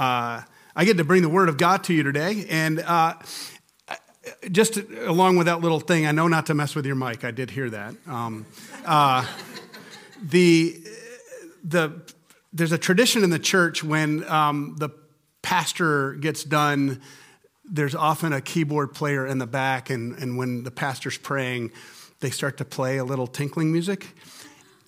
Uh, I get to bring the Word of God to you today. And uh, just along with that little thing, I know not to mess with your mic. I did hear that. Um, uh, the, the, there's a tradition in the church when um, the pastor gets done, there's often a keyboard player in the back, and, and when the pastor's praying, they start to play a little tinkling music.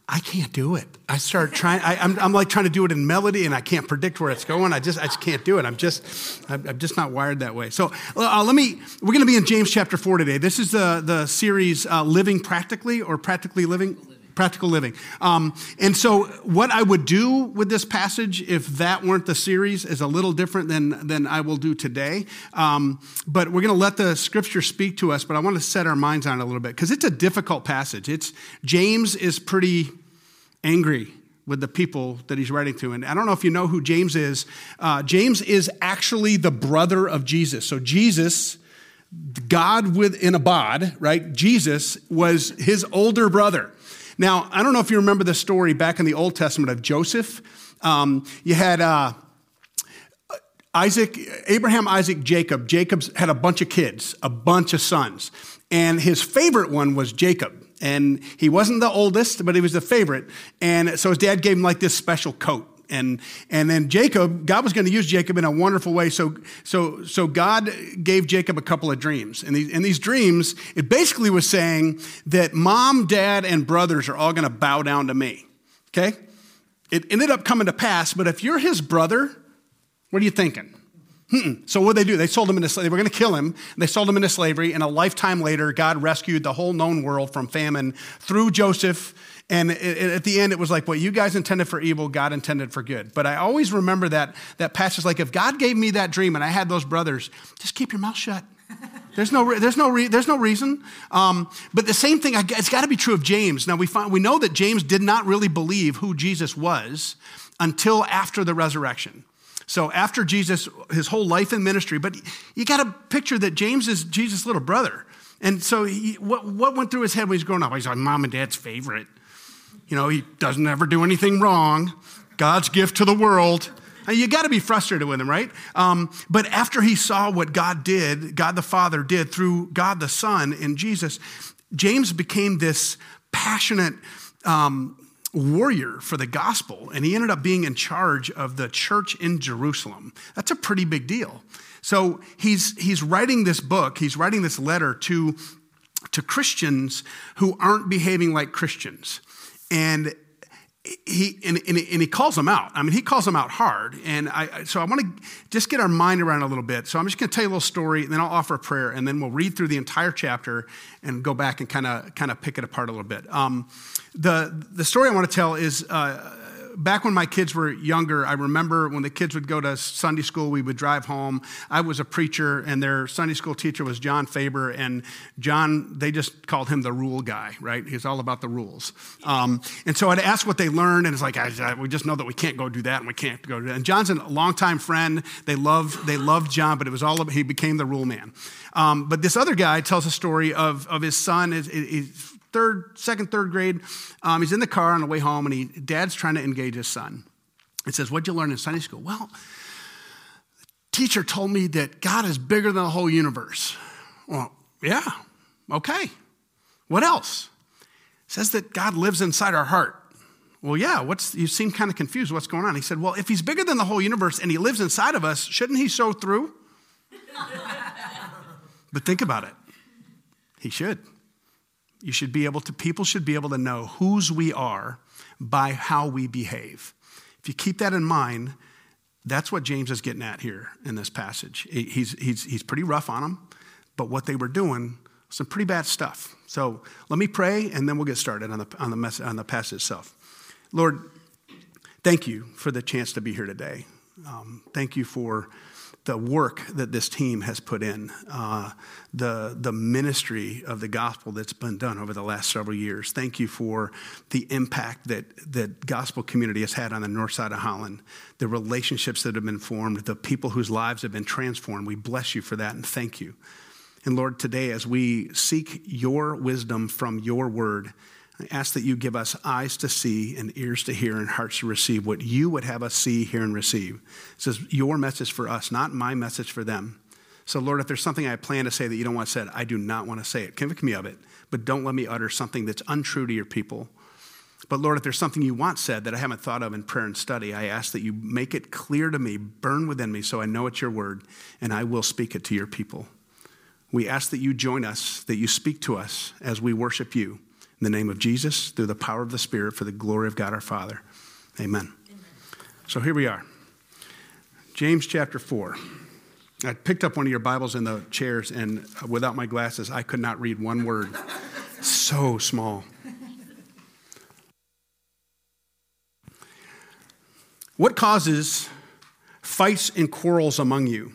I can't do it. I start trying, I, am I'm, I'm like trying to do it in melody and I can't predict where it's going. I just, I just can't do it. I'm just, I'm just not wired that way. So uh, let me, we're going to be in James chapter 4 today. This is the, the series uh, Living Practically or Practically Living practical living. Um, and so, what I would do with this passage, if that weren't the series, is a little different than, than I will do today. Um, but we're going to let the scripture speak to us, but I want to set our minds on it a little bit because it's a difficult passage. It's, James is pretty angry with the people that he's writing to. And I don't know if you know who James is. Uh, James is actually the brother of Jesus. So, Jesus. God within a bod, right? Jesus was his older brother. Now, I don't know if you remember the story back in the Old Testament of Joseph. Um, you had uh, Isaac, Abraham, Isaac, Jacob. Jacob had a bunch of kids, a bunch of sons. And his favorite one was Jacob. And he wasn't the oldest, but he was the favorite. And so his dad gave him like this special coat and and then Jacob, God was going to use Jacob in a wonderful way. So so so God gave Jacob a couple of dreams, and these in these dreams, it basically was saying that mom, dad, and brothers are all going to bow down to me. Okay, it ended up coming to pass. But if you're his brother, what are you thinking? So what did they do? They sold him into slavery. They were going to kill him. They sold him into slavery, and a lifetime later, God rescued the whole known world from famine through Joseph and at the end, it was like, what you guys intended for evil, God intended for good. But I always remember that, that passage like, if God gave me that dream and I had those brothers, just keep your mouth shut. There's no, there's no, re, there's no reason. Um, but the same thing, it's got to be true of James. Now, we, find, we know that James did not really believe who Jesus was until after the resurrection. So after Jesus, his whole life and ministry, but you got to picture that James is Jesus' little brother. And so he, what, what went through his head when he's growing up? He's like mom and dad's favorite. You know, he doesn't ever do anything wrong. God's gift to the world. You got to be frustrated with him, right? Um, but after he saw what God did, God the Father did through God the Son in Jesus, James became this passionate um, warrior for the gospel, and he ended up being in charge of the church in Jerusalem. That's a pretty big deal. So he's, he's writing this book, he's writing this letter to, to Christians who aren't behaving like Christians. And he and, and, he calls them out. I mean, he calls them out hard. And I, so I want to just get our mind around a little bit. So I'm just going to tell you a little story, and then I'll offer a prayer, and then we'll read through the entire chapter and go back and kind of kind of pick it apart a little bit. Um, the the story I want to tell is. Uh, back when my kids were younger, I remember when the kids would go to Sunday school, we would drive home. I was a preacher, and their Sunday school teacher was John Faber. And John, they just called him the rule guy, right? He's all about the rules. Um, and so I'd ask what they learned, and it's like, I, I, we just know that we can't go do that, and we can't go do that. And John's a longtime friend. They love they loved John, but it was all about, he became the rule man. Um, but this other guy tells a story of, of his son. Third, second, third grade. Um, he's in the car on the way home, and he, dad's trying to engage his son. He says, What'd you learn in Sunday school? Well, the teacher told me that God is bigger than the whole universe. Well, yeah, okay. What else? It says that God lives inside our heart. Well, yeah, what's you seem kind of confused. What's going on? He said, Well, if he's bigger than the whole universe and he lives inside of us, shouldn't he show through? but think about it. He should. You should be able to, people should be able to know whose we are by how we behave. If you keep that in mind, that's what James is getting at here in this passage. He's, he's, he's pretty rough on them, but what they were doing, some pretty bad stuff. So let me pray, and then we'll get started on the, on the, mess, on the passage itself. Lord, thank you for the chance to be here today. Um, thank you for the work that this team has put in, uh, the, the ministry of the gospel that's been done over the last several years. Thank you for the impact that that gospel community has had on the north side of Holland, the relationships that have been formed, the people whose lives have been transformed. We bless you for that and thank you. And Lord, today as we seek your wisdom from your word, I ask that you give us eyes to see and ears to hear and hearts to receive what you would have us see, hear, and receive. This is your message for us, not my message for them. So, Lord, if there's something I plan to say that you don't want said, I do not want to say it. Convict me of it, but don't let me utter something that's untrue to your people. But Lord, if there's something you want said that I haven't thought of in prayer and study, I ask that you make it clear to me, burn within me, so I know it's your word, and I will speak it to your people. We ask that you join us, that you speak to us as we worship you. In the name of Jesus, through the power of the Spirit, for the glory of God our Father. Amen. Amen. So here we are. James chapter 4. I picked up one of your Bibles in the chairs, and without my glasses, I could not read one word. so small. What causes fights and quarrels among you?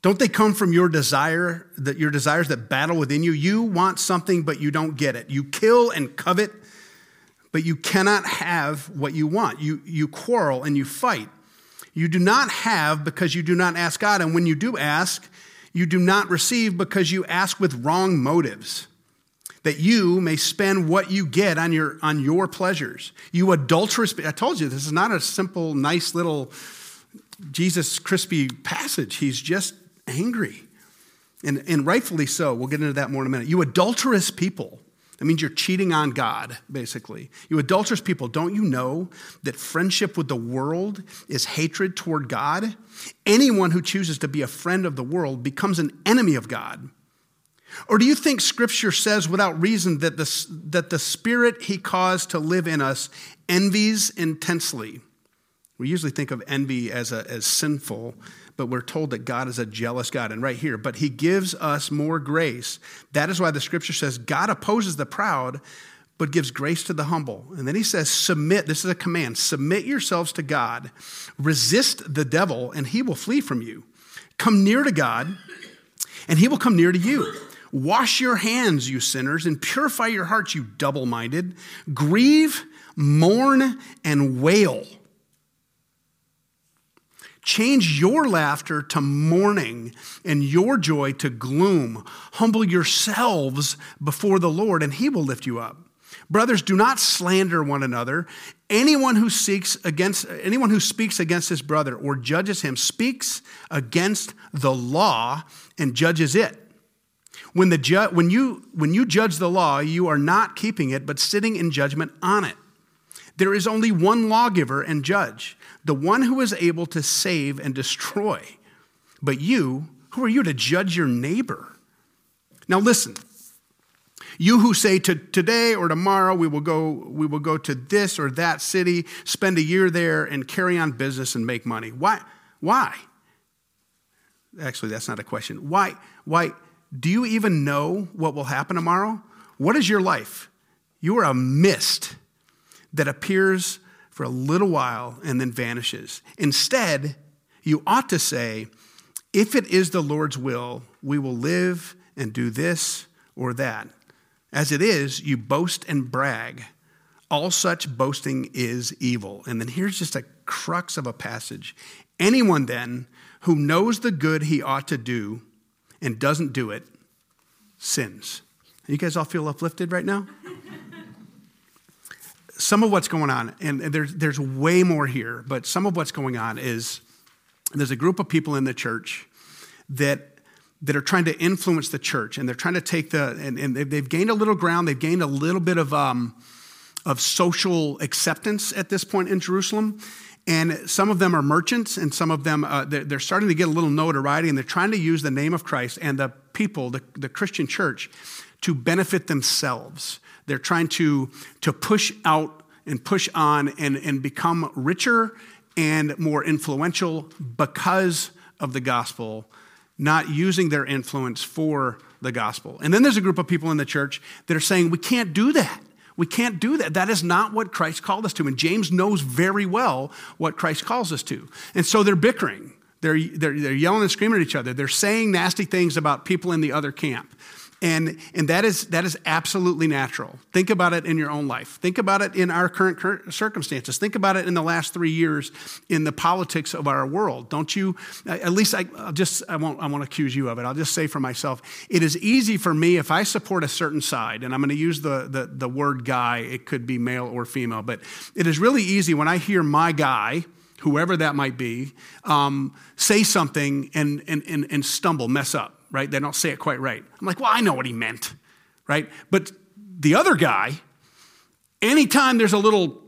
Don't they come from your desire, that your desires that battle within you? You want something, but you don't get it. You kill and covet, but you cannot have what you want. You, you quarrel and you fight. You do not have because you do not ask God. And when you do ask, you do not receive because you ask with wrong motives, that you may spend what you get on your, on your pleasures. You adulterous, I told you, this is not a simple, nice little Jesus crispy passage. He's just angry. And, and rightfully so. We'll get into that more in a minute. You adulterous people. That means you're cheating on God, basically. You adulterous people, don't you know that friendship with the world is hatred toward God? Anyone who chooses to be a friend of the world becomes an enemy of God. Or do you think Scripture says without reason that the, that the Spirit He caused to live in us envies intensely? We usually think of envy as, a, as sinful, but we're told that God is a jealous God. And right here, but he gives us more grace. That is why the scripture says God opposes the proud, but gives grace to the humble. And then he says, submit. This is a command submit yourselves to God, resist the devil, and he will flee from you. Come near to God, and he will come near to you. Wash your hands, you sinners, and purify your hearts, you double minded. Grieve, mourn, and wail. Change your laughter to mourning and your joy to gloom. Humble yourselves before the Lord, and he will lift you up. Brothers, do not slander one another. Anyone who seeks against anyone who speaks against his brother or judges him speaks against the law and judges it. When, the ju- when, you, when you judge the law, you are not keeping it, but sitting in judgment on it. There is only one lawgiver and judge the one who is able to save and destroy. But you, who are you to judge your neighbor? Now listen. You who say to today or tomorrow we will go we will go to this or that city, spend a year there and carry on business and make money. Why? Why? Actually, that's not a question. Why? Why do you even know what will happen tomorrow? What is your life? You are a mist that appears for a little while and then vanishes. Instead, you ought to say, if it is the Lord's will, we will live and do this or that. As it is, you boast and brag. All such boasting is evil. And then here's just a crux of a passage. Anyone then who knows the good he ought to do and doesn't do it sins. You guys all feel uplifted right now? Some of what's going on, and there's, there's way more here, but some of what's going on is there's a group of people in the church that that are trying to influence the church and they're trying to take the and, and they've gained a little ground they've gained a little bit of um, of social acceptance at this point in jerusalem and some of them are merchants and some of them uh, they're, they're, starting to get a little notoriety and they're trying to use the name of christ and the people the, the christian church to benefit themselves they're trying to, to push out and push on and, and become richer and more influential because of the gospel, not using their influence for the gospel. And then there's a group of people in the church that are saying, we can't do that. We can't do that. That is not what Christ called us to. And James knows very well what Christ calls us to. And so they're bickering. They're, they're, they're yelling and screaming at each other. They're saying nasty things about people in the other camp. And, and that, is, that is absolutely natural. Think about it in your own life. Think about it in our current circumstances. Think about it in the last three years in the politics of our world. Don't you, at least I, will just, I won't, I won't accuse you of it. I'll just say for myself, it is easy for me if I support a certain side, and I'm going to use the, the, the word guy, it could be male or female, but it is really easy when I hear my guy, whoever that might be, um, say something and, and, and, and stumble, mess up right? They don't say it quite right. I'm like, well, I know what he meant, right? But the other guy, anytime there's a little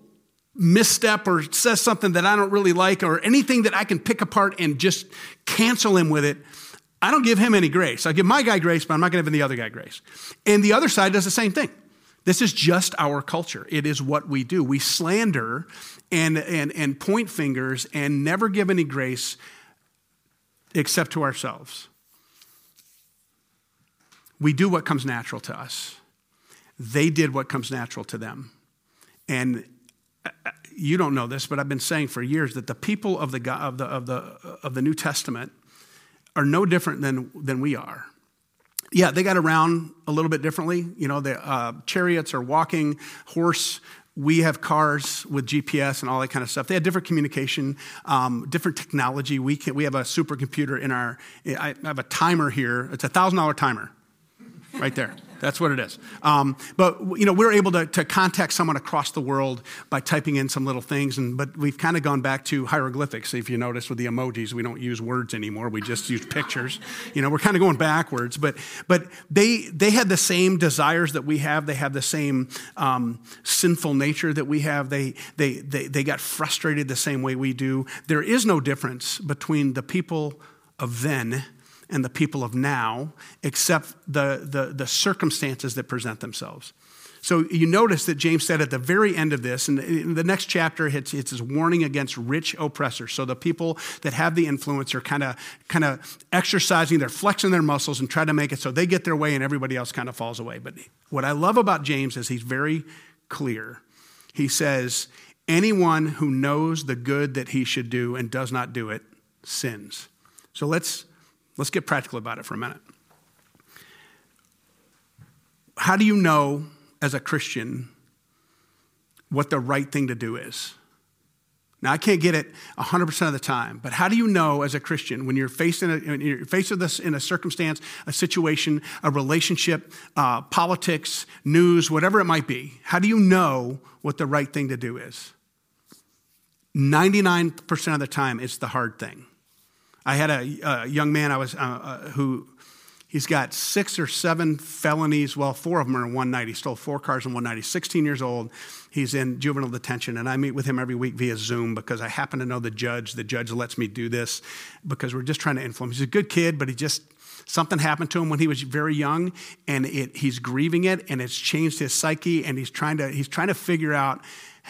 misstep or says something that I don't really like or anything that I can pick apart and just cancel him with it, I don't give him any grace. I give my guy grace, but I'm not give the other guy grace. And the other side does the same thing. This is just our culture. It is what we do. We slander and, and, and point fingers and never give any grace except to ourselves. We do what comes natural to us. They did what comes natural to them. And uh, uh, you don't know this, but I've been saying for years that the people of the, of the, of the, of the New Testament are no different than, than we are. Yeah, they got around a little bit differently. You know, the uh, chariots are walking, horse. We have cars with GPS and all that kind of stuff. They had different communication, um, different technology. We, can, we have a supercomputer in our, I have a timer here. It's a $1,000 timer right there. That's what it is. Um, but you know, we're able to, to contact someone across the world by typing in some little things. And but we've kind of gone back to hieroglyphics. If you notice with the emojis, we don't use words anymore. We just use pictures. You know, we're kind of going backwards. But but they they had the same desires that we have. They have the same um, sinful nature that we have. They they they they got frustrated the same way we do. There is no difference between the people of then and the people of now, except the, the, the circumstances that present themselves. So you notice that James said at the very end of this, and in the next chapter, it's, it's his warning against rich oppressors. So the people that have the influence are kind of kind of exercising, they're flexing their muscles and try to make it so they get their way and everybody else kind of falls away. But what I love about James is he's very clear. He says, anyone who knows the good that he should do and does not do it sins. So let's Let's get practical about it for a minute. How do you know as a Christian what the right thing to do is? Now, I can't get it 100% of the time, but how do you know as a Christian when you're faced, in a, when you're faced with this in a circumstance, a situation, a relationship, uh, politics, news, whatever it might be? How do you know what the right thing to do is? 99% of the time, it's the hard thing. I had a, a young man I was uh, uh, who he's got six or seven felonies. Well, four of them are in one night. He stole four cars in one night. He's 16 years old. He's in juvenile detention, and I meet with him every week via Zoom because I happen to know the judge. The judge lets me do this because we're just trying to influence. He's a good kid, but he just something happened to him when he was very young, and it, he's grieving it, and it's changed his psyche, and he's trying to he's trying to figure out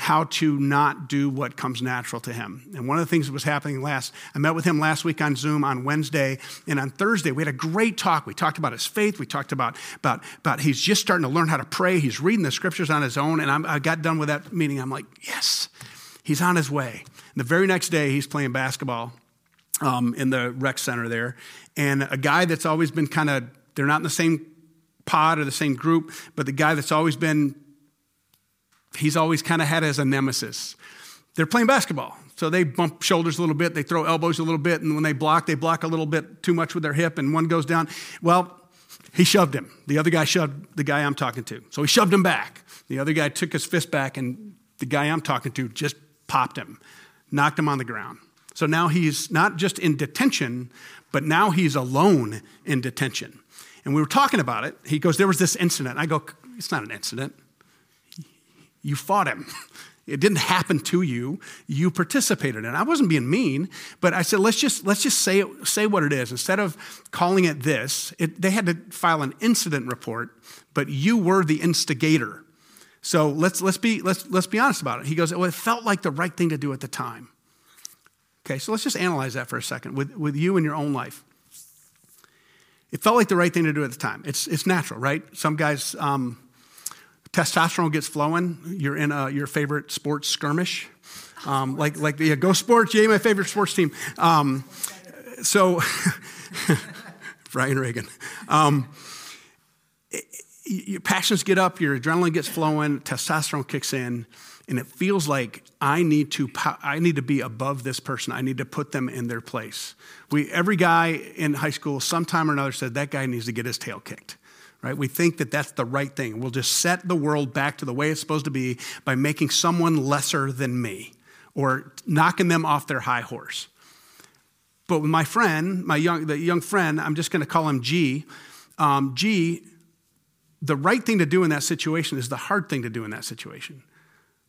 how to not do what comes natural to him. And one of the things that was happening last, I met with him last week on Zoom on Wednesday, and on Thursday we had a great talk. We talked about his faith. We talked about about about he's just starting to learn how to pray. He's reading the scriptures on his own. And I'm, i got done with that meeting. I'm like, yes, he's on his way. And the very next day he's playing basketball um, in the rec center there, and a guy that's always been kind of they're not in the same pod or the same group, but the guy that's always been he's always kind of had as a nemesis. They're playing basketball. So they bump shoulders a little bit, they throw elbows a little bit, and when they block, they block a little bit too much with their hip, and one goes down. Well, he shoved him. The other guy shoved the guy I'm talking to. So he shoved him back. The other guy took his fist back, and the guy I'm talking to just popped him, knocked him on the ground. So now he's not just in detention, but now he's alone in detention. And we were talking about it. He goes, There was this incident. I go, It's not an incident. You fought him. It didn't happen to you. You participated in it. I wasn't being mean, but I said, let's just, let's just say, say what it is. Instead of calling it this, it, they had to file an incident report, but you were the instigator. So let's, let's, be, let's, let's be honest about it. He goes, well, it felt like the right thing to do at the time. Okay, so let's just analyze that for a second with, with you in your own life. It felt like the right thing to do at the time. It's, it's natural, right? Some guys, um, testosterone gets flowing, you're in a, your favorite sports skirmish. Um, like, like yeah, go sports, yay, my favorite sports team. Um, so, Brian Regan. Um, your passions get up, your adrenaline gets flowing, testosterone kicks in, and it feels like I need to I need to be above this person. I need to put them in their place. We every guy in high school sometime or another said that guy needs to get his tail kicked. Right? We think that that's the right thing. We'll just set the world back to the way it's supposed to be by making someone lesser than me or knocking them off their high horse. But my friend, my young, the young friend, I'm just going to call him G. Um, G, the right thing to do in that situation is the hard thing to do in that situation.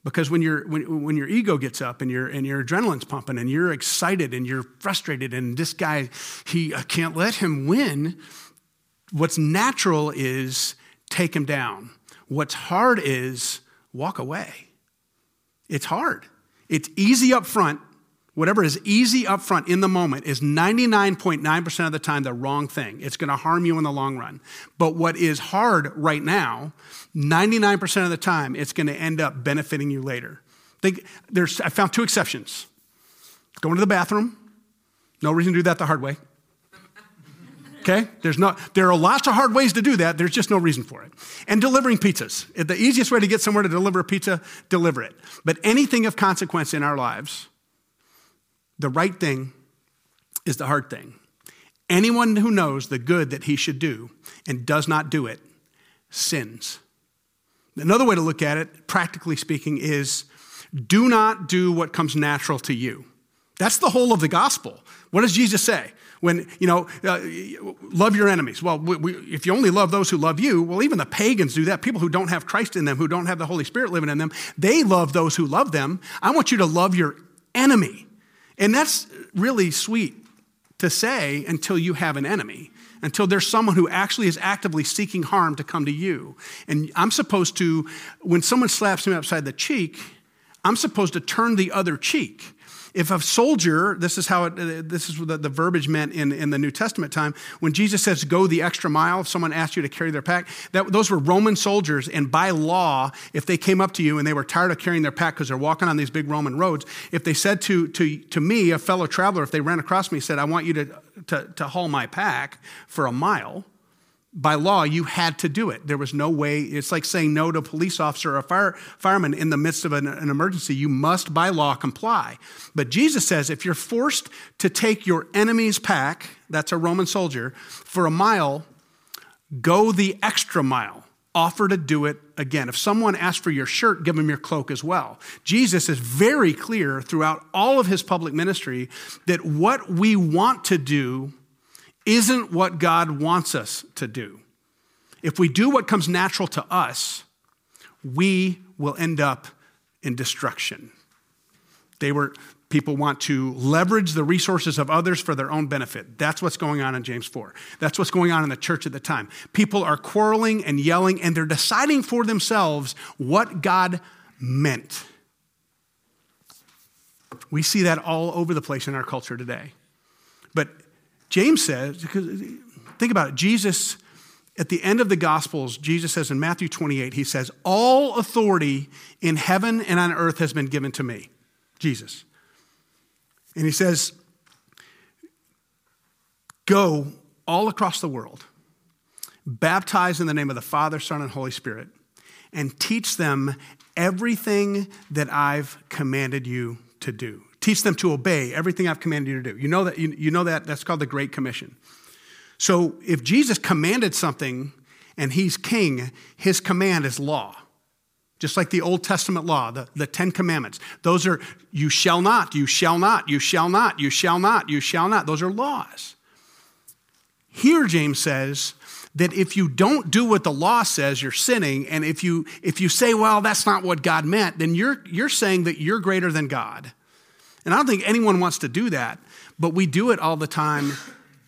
Because when, you when, when your ego gets up and, your, and your adrenaline's pumping and you're excited and you're frustrated and this guy, he I can't let him win, what's natural is take him down. What's hard is walk away. It's hard. It's easy up front. Whatever is easy up front in the moment is 99.9% of the time the wrong thing. It's going to harm you in the long run. But what is hard right now 99% of the time, it's going to end up benefiting you later. Think, there's, I found two exceptions going to the bathroom, no reason to do that the hard way. Okay? There's no, there are lots of hard ways to do that. There's just no reason for it. And delivering pizzas. The easiest way to get somewhere to deliver a pizza, deliver it. But anything of consequence in our lives, the right thing is the hard thing. Anyone who knows the good that he should do and does not do it sins. Another way to look at it, practically speaking, is do not do what comes natural to you. That's the whole of the gospel. What does Jesus say? When, you know, uh, love your enemies. Well, we, we, if you only love those who love you, well, even the pagans do that. People who don't have Christ in them, who don't have the Holy Spirit living in them, they love those who love them. I want you to love your enemy. And that's really sweet to say until you have an enemy until there's someone who actually is actively seeking harm to come to you. And I'm supposed to, when someone slaps me upside the cheek, I'm supposed to turn the other cheek. If a soldier, this is how it, uh, this is what the, verbiage meant in, in the New Testament time, when Jesus says go the extra mile, if someone asked you to carry their pack, that, those were Roman soldiers, and by law, if they came up to you and they were tired of carrying their pack because they're walking on these big Roman roads, if they said to, to, to me, a fellow traveler, if they ran across me, said, I want you to, to, to haul my pack for a mile, by law, you had to do it. There was no way. It's like saying no to a police officer or a fire, fireman in the midst of an, an, emergency. You must, by law, comply. But Jesus says if you're forced to take your enemy's pack, that's a Roman soldier, for a mile, go the extra mile. Offer to do it again. If someone asks for your shirt, give them your cloak as well. Jesus is very clear throughout all of his public ministry that what we want to do isn't what God wants us to do. If we do what comes natural to us, we will end up in destruction. They were people want to leverage the resources of others for their own benefit. That's what's going on in James 4. That's what's going on in the church at the time. People are quarreling and yelling and they're deciding for themselves what God meant. We see that all over the place in our culture today. But James says, think about it, Jesus, at the end of the Gospels, Jesus says in Matthew 28, he says, All authority in heaven and on earth has been given to me, Jesus. And he says, Go all across the world, baptize in the name of the Father, Son, and Holy Spirit, and teach them everything that I've commanded you to do. Teach them to obey everything I've commanded you to do. You know that, you, you know that that's called the Great Commission. So if Jesus commanded something and he's king, his command is law. Just like the Old Testament law, the, the Ten Commandments. Those are, you shall not, you shall not, you shall not, you shall not, you shall not. Those are laws. Here, James says that if you don't do what the law says, you're sinning. And if you, if you say, well, that's not what God meant, then you're, you're saying that you're greater than God. And I don't think anyone wants to do that, but we do it all the time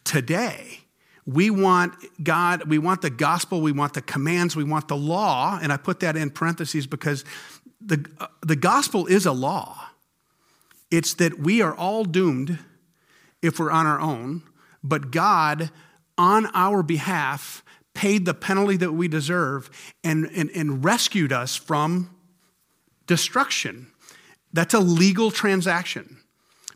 today. We want God, we want the gospel, we want the commands, we want the law. And I put that in parentheses because the, uh, the gospel is a law. It's that we are all doomed if we're on our own, but God, on our behalf, paid the penalty that we deserve and, and, and rescued us from destruction. That's a legal transaction.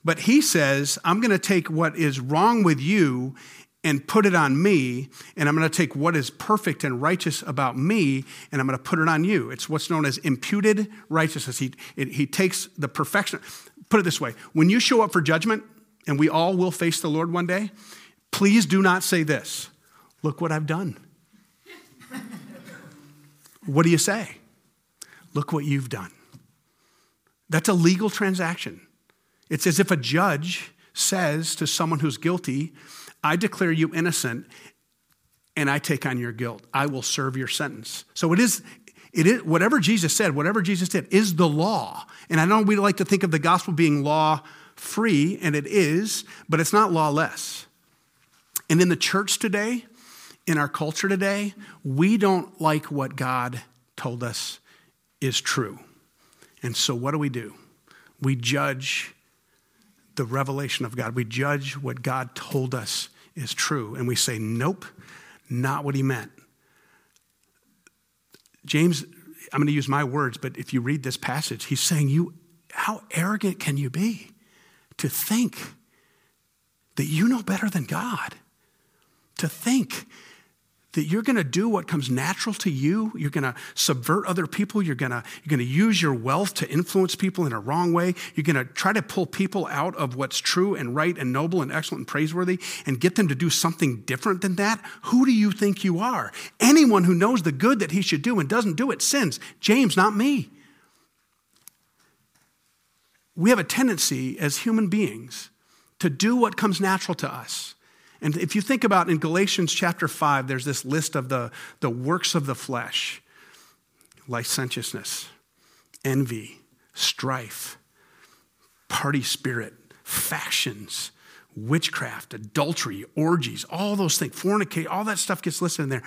But he says, I'm going to take what is wrong with you and put it on me, and I'm going to take what is perfect and righteous about me, and I'm going to put it on you. It's what's known as imputed righteousness. He, it, he takes the perfection. Put it this way when you show up for judgment, and we all will face the Lord one day, please do not say this Look what I've done. what do you say? Look what you've done. That's a legal transaction. It's as if a judge says to someone who's guilty, I declare you innocent and I take on your guilt. I will serve your sentence. So it is, it is whatever Jesus said, whatever Jesus did is the law. And I know we like to think of the gospel being law free, and it is, but it's not lawless. And in the church today, in our culture today, we don't like what God told us is true. And so what do we do? We judge the revelation of God. We judge what God told us is true. And we say, nope, not what he meant. James, I'm going to use my words, but if you read this passage, he's saying, you, how arrogant can you be to think that you know better than God? To think that you're going to do what comes natural to you. You're going to subvert other people. You're going to, you're going to use your wealth to influence people in a wrong way. You're going to try to pull people out of what's true and right and noble and excellent and praiseworthy and get them to do something different than that. Who do you think you are? Anyone who knows the good that he should do and doesn't do it sins. James, not me. We have a tendency as human beings to do what comes natural to us. And if you think about in Galatians chapter 5, there's this list of the, the works of the flesh licentiousness, envy, strife, party spirit, factions, witchcraft, adultery, orgies, all those things, fornicate, all that stuff gets listed in there.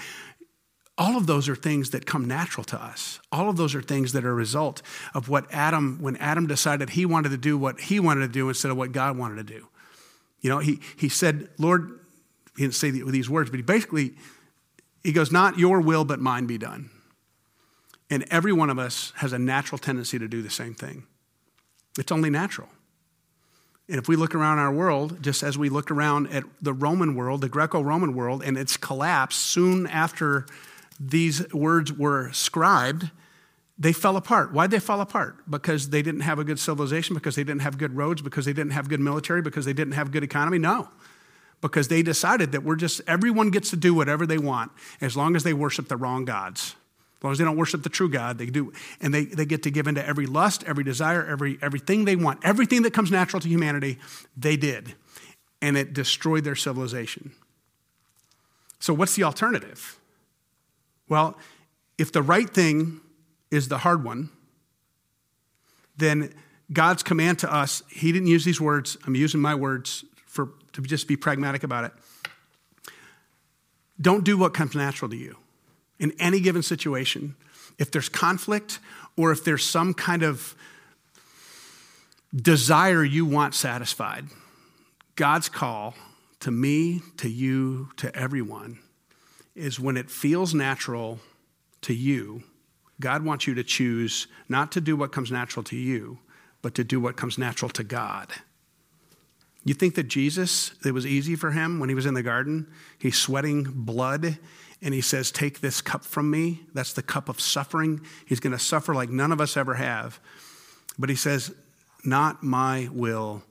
All of those are things that come natural to us. All of those are things that are a result of what Adam, when Adam decided he wanted to do what he wanted to do instead of what God wanted to do. You know, he, he said, Lord, he didn't say these words, but he basically, he goes, Not your will, but mine be done. And every one of us has a natural tendency to do the same thing. It's only natural. And if we look around our world, just as we look around at the Roman world, the Greco Roman world, and its collapse soon after these words were scribed, they fell apart. Why'd they fall apart? Because they didn't have a good civilization, because they didn't have good roads, because they didn't have good military, because they didn't have good economy? No because they decided that we're just, everyone gets to do whatever they want as long as they worship the wrong gods. As long as they don't worship the true God, they do. And they, they get to give into every lust, every desire, every, everything they want. Everything that comes natural to humanity, they did. And it destroyed their civilization. So, what's the alternative? Well, if the right thing is the hard one, then God's command to us, He didn't use these words, I'm using my words for to just be pragmatic about it. Don't do what comes natural to you in any given situation. If there's conflict or if there's some kind of desire you want satisfied, God's call to me, to you, to everyone is when it feels natural to you, God wants you to choose not to do what comes natural to you, but to do what comes natural to God. You think that Jesus, it was easy for him when he was in the garden? He's sweating blood and he says, Take this cup from me. That's the cup of suffering. He's going to suffer like none of us ever have. But he says, Not my will,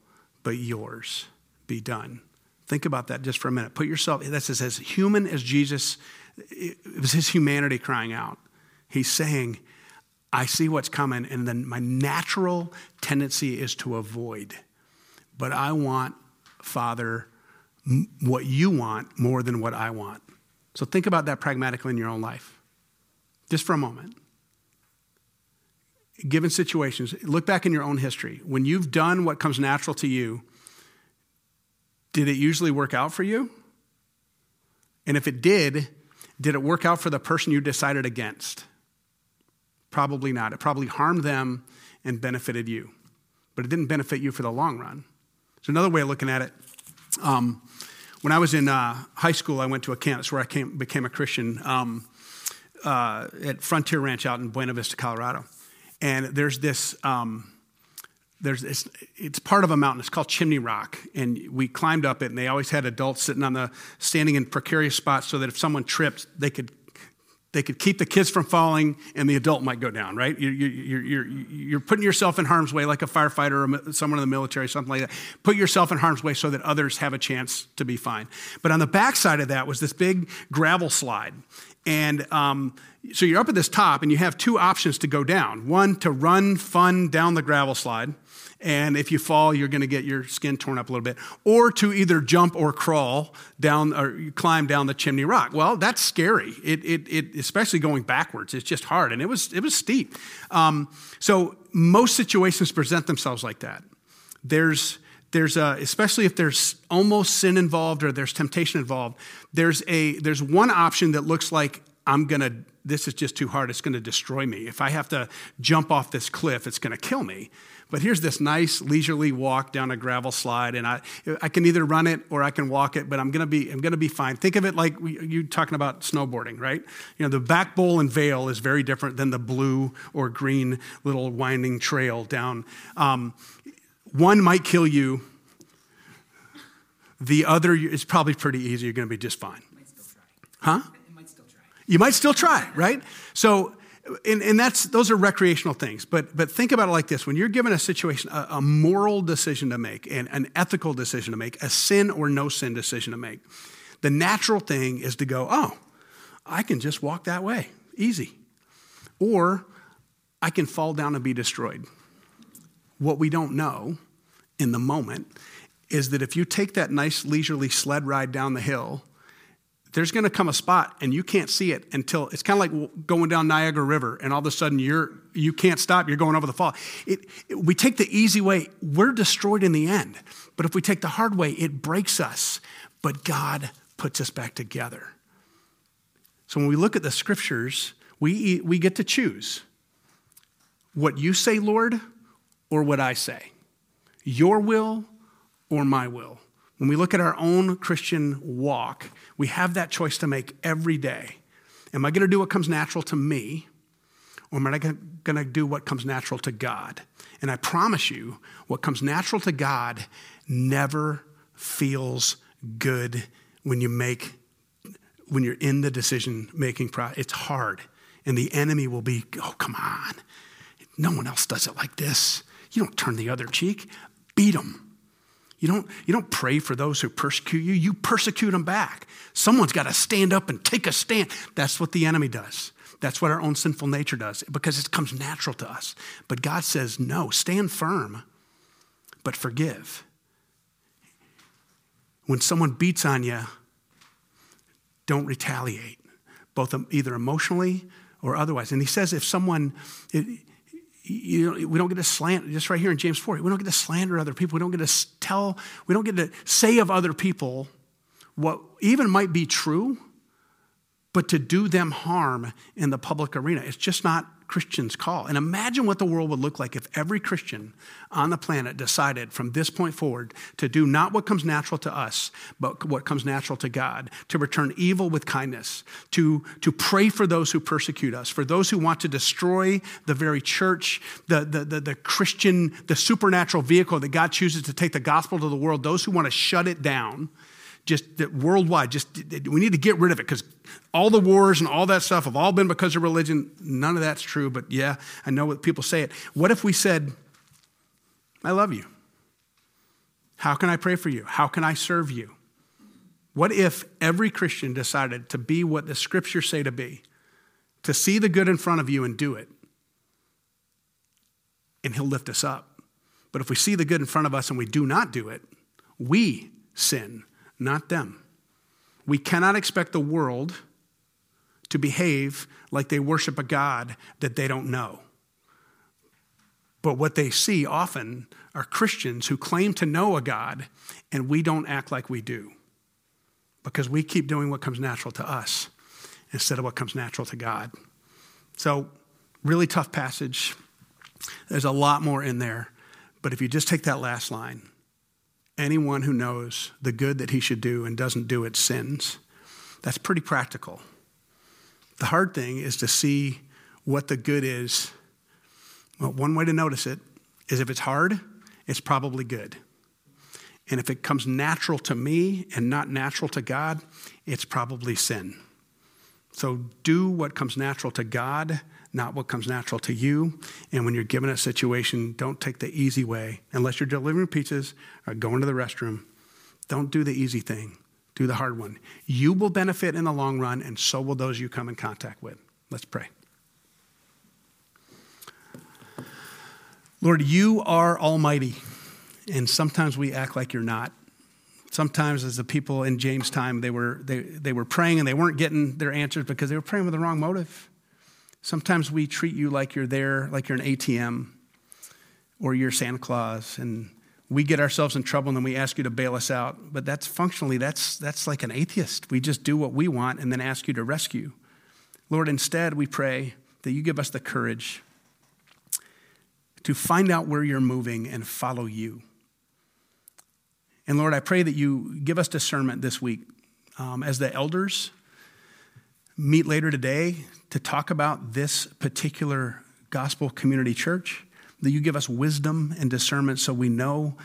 but yours be done. Think about that just for a minute. Put yourself, that's as human as Jesus, it was his humanity crying out. He's saying, I see what's coming, and then my natural tendency is to avoid but I want, Father, what you want more than what I want. So think about that pragmatically in your own life, just for a moment. Given situations, look back in your own history. When you've done what comes natural to you, did it usually work out for you? And if it did, did it work out for the person you decided against? Probably not. It probably harmed them and benefited you, but it didn't benefit you for the long run. There's another way of looking at it. Um, when I was in uh, high school, I went to a camp. That's where I came, became a Christian um, uh, at Frontier Ranch out in Buena Vista, Colorado. And there's this um, there's it's, it's part of a mountain. It's called Chimney Rock, and we climbed up it. And they always had adults sitting on the standing in precarious spots so that if someone tripped, they could they could keep the kids from falling, and the adult might go down. Right? You're, you're, you're, you're putting yourself in harm's way, like a firefighter or someone in the military, something like that. Put yourself in harm's way so that others have a chance to be fine. But on the backside of that was this big gravel slide, and um, so you're up at this top, and you have two options to go down. One to run fun down the gravel slide and if you fall, you're going to get your skin torn up a little bit, or to either jump or crawl down or climb down the chimney rock. Well, that's scary. It, it, it especially going backwards. It's just hard, and it was it was steep. Um, so most situations present themselves like that. There's there's a, especially if there's almost sin involved or there's temptation involved. There's a there's one option that looks like I'm gonna. This is just too hard. It's going to destroy me. If I have to jump off this cliff, it's going to kill me. But here's this nice leisurely walk down a gravel slide, and I, I can either run it or I can walk it, but I'm gonna be, I'm gonna be fine. Think of it like you talking about snowboarding, right? You know, the back bowl and Vail is very different than the blue or green little winding trail down. Um, one might kill you. The other is probably pretty easy. You're gonna be just fine. Huh? You might still try, right? So and, and that's those are recreational things but but think about it like this. When you're given a situation a, a moral decision to make and an ethical decision to make a sin or no sin decision to make the natural thing is to go oh i can just walk that way. Easy. Or i can fall down and be destroyed. What we don't know in the moment is that if you take that nice leisurely sled ride down the hill there's going to come a spot and you can't see it until it's kind of like going down Niagara River and all of a sudden you're you can't stop you're going over the fall. It, it, we take the easy way, we're destroyed in the end. But if we take the hard way, it breaks us. But God puts us back together. So when we look at the scriptures, we we get to choose what you say, Lord, or what I say. Your will or my will. When we look at our own Christian walk, we have that choice to make every day. Am I going to do what comes natural to me, or am I going to do what comes natural to God? And I promise you, what comes natural to God never feels good when you make when you're in the decision making process. It's hard. And the enemy will be, oh, come on. No one else does it like this. You don't turn the other cheek. Beat them. You don't, you don't pray for those who persecute you, you persecute them back. Someone's got to stand up and take a stand. That's what the enemy does. That's what our own sinful nature does because it comes natural to us. But God says, no, stand firm, but forgive. When someone beats on you, don't retaliate, both either emotionally or otherwise. And he says if someone, you know, we don't get to slander, just right here in James 4, we don't get to slander other people. We don't get to tell, we don't get to say of other people what even might be true, but to do them harm in the public arena. It's just not Christians call. And imagine what the world would look like if every Christian on the planet decided from this point forward to do not what comes natural to us, but what comes natural to God, to return evil with kindness, to, to pray for those who persecute us, for those who want to destroy the very church, the, the, the, the Christian, the supernatural vehicle that God chooses to take the gospel to the world, those who want to shut it down just that worldwide, just we need to get rid of it because all the wars and all that stuff have all been because of religion. None of that's true, but yeah, I know what people say it. What if we said, I love you? How can I pray for you? How can I serve you? What if every Christian decided to be what the scriptures say to be, to see the good in front of you and do it? And he'll lift us up. But if we see the good in front of us and we do not do it, we sin not them. We cannot expect the world to behave like they worship a God that they don't know. But what they see often are Christians who claim to know a God and we don't act like we do because we keep doing what comes natural to us instead of what comes natural to God. So, really tough passage. There's a lot more in there. But if you just take that last line, anyone who knows the good that he should do and doesn't do it sins. That's pretty practical. The hard thing is to see what the good is. Well, one way to notice it is if it's hard, it's probably good. And if it comes natural to me and not natural to God, it's probably sin. So do what comes natural to God, not what comes natural to you. And when you're given a situation, don't take the easy way. Unless you're delivering pizzas or going to the restroom, don't do the easy thing. Do the hard one. You will benefit in the long run, and so will those you come in contact with. Let's pray. Lord, you are almighty, and sometimes we act like you're not. Sometimes, as the people in James' time, they were, they, they were praying and they weren't getting their answers because they were praying with the wrong motive. Sometimes we treat you like you're there, like you're an ATM or you're Santa Claus, and we get ourselves in trouble and then we ask you to bail us out. But that's functionally, that's, that's like an atheist. We just do what we want and then ask you to rescue. Lord, instead, we pray that you give us the courage to find out where you're moving and follow you. And Lord, I pray that you give us discernment this week um, as the elders meet later today to talk about this particular gospel community church, that you give us wisdom and discernment so we know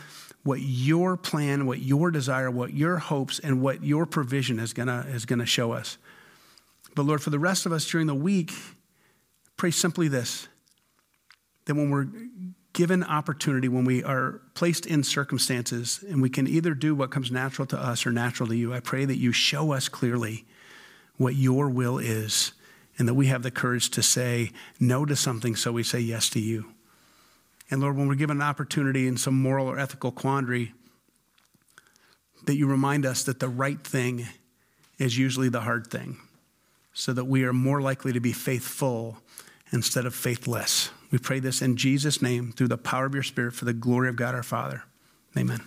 what your plan, what your desire, what your hopes, and what your provision is gonna, is gonna show us. But Lord, for the rest of us during the week, pray simply this that when we're given opportunity, when we are placed in circumstances, and we can either do what comes natural to us or natural to you, I pray that you show us clearly what your will is and that we have the courage to say no to something so we say yes to you. And Lord, when we're given an opportunity in some moral or ethical quandary, that you remind us that the right thing is usually the hard thing, so that we are more likely to be faithful instead of faithless. We pray this in Jesus' name through the power of your Spirit for the glory of God our Father. Amen.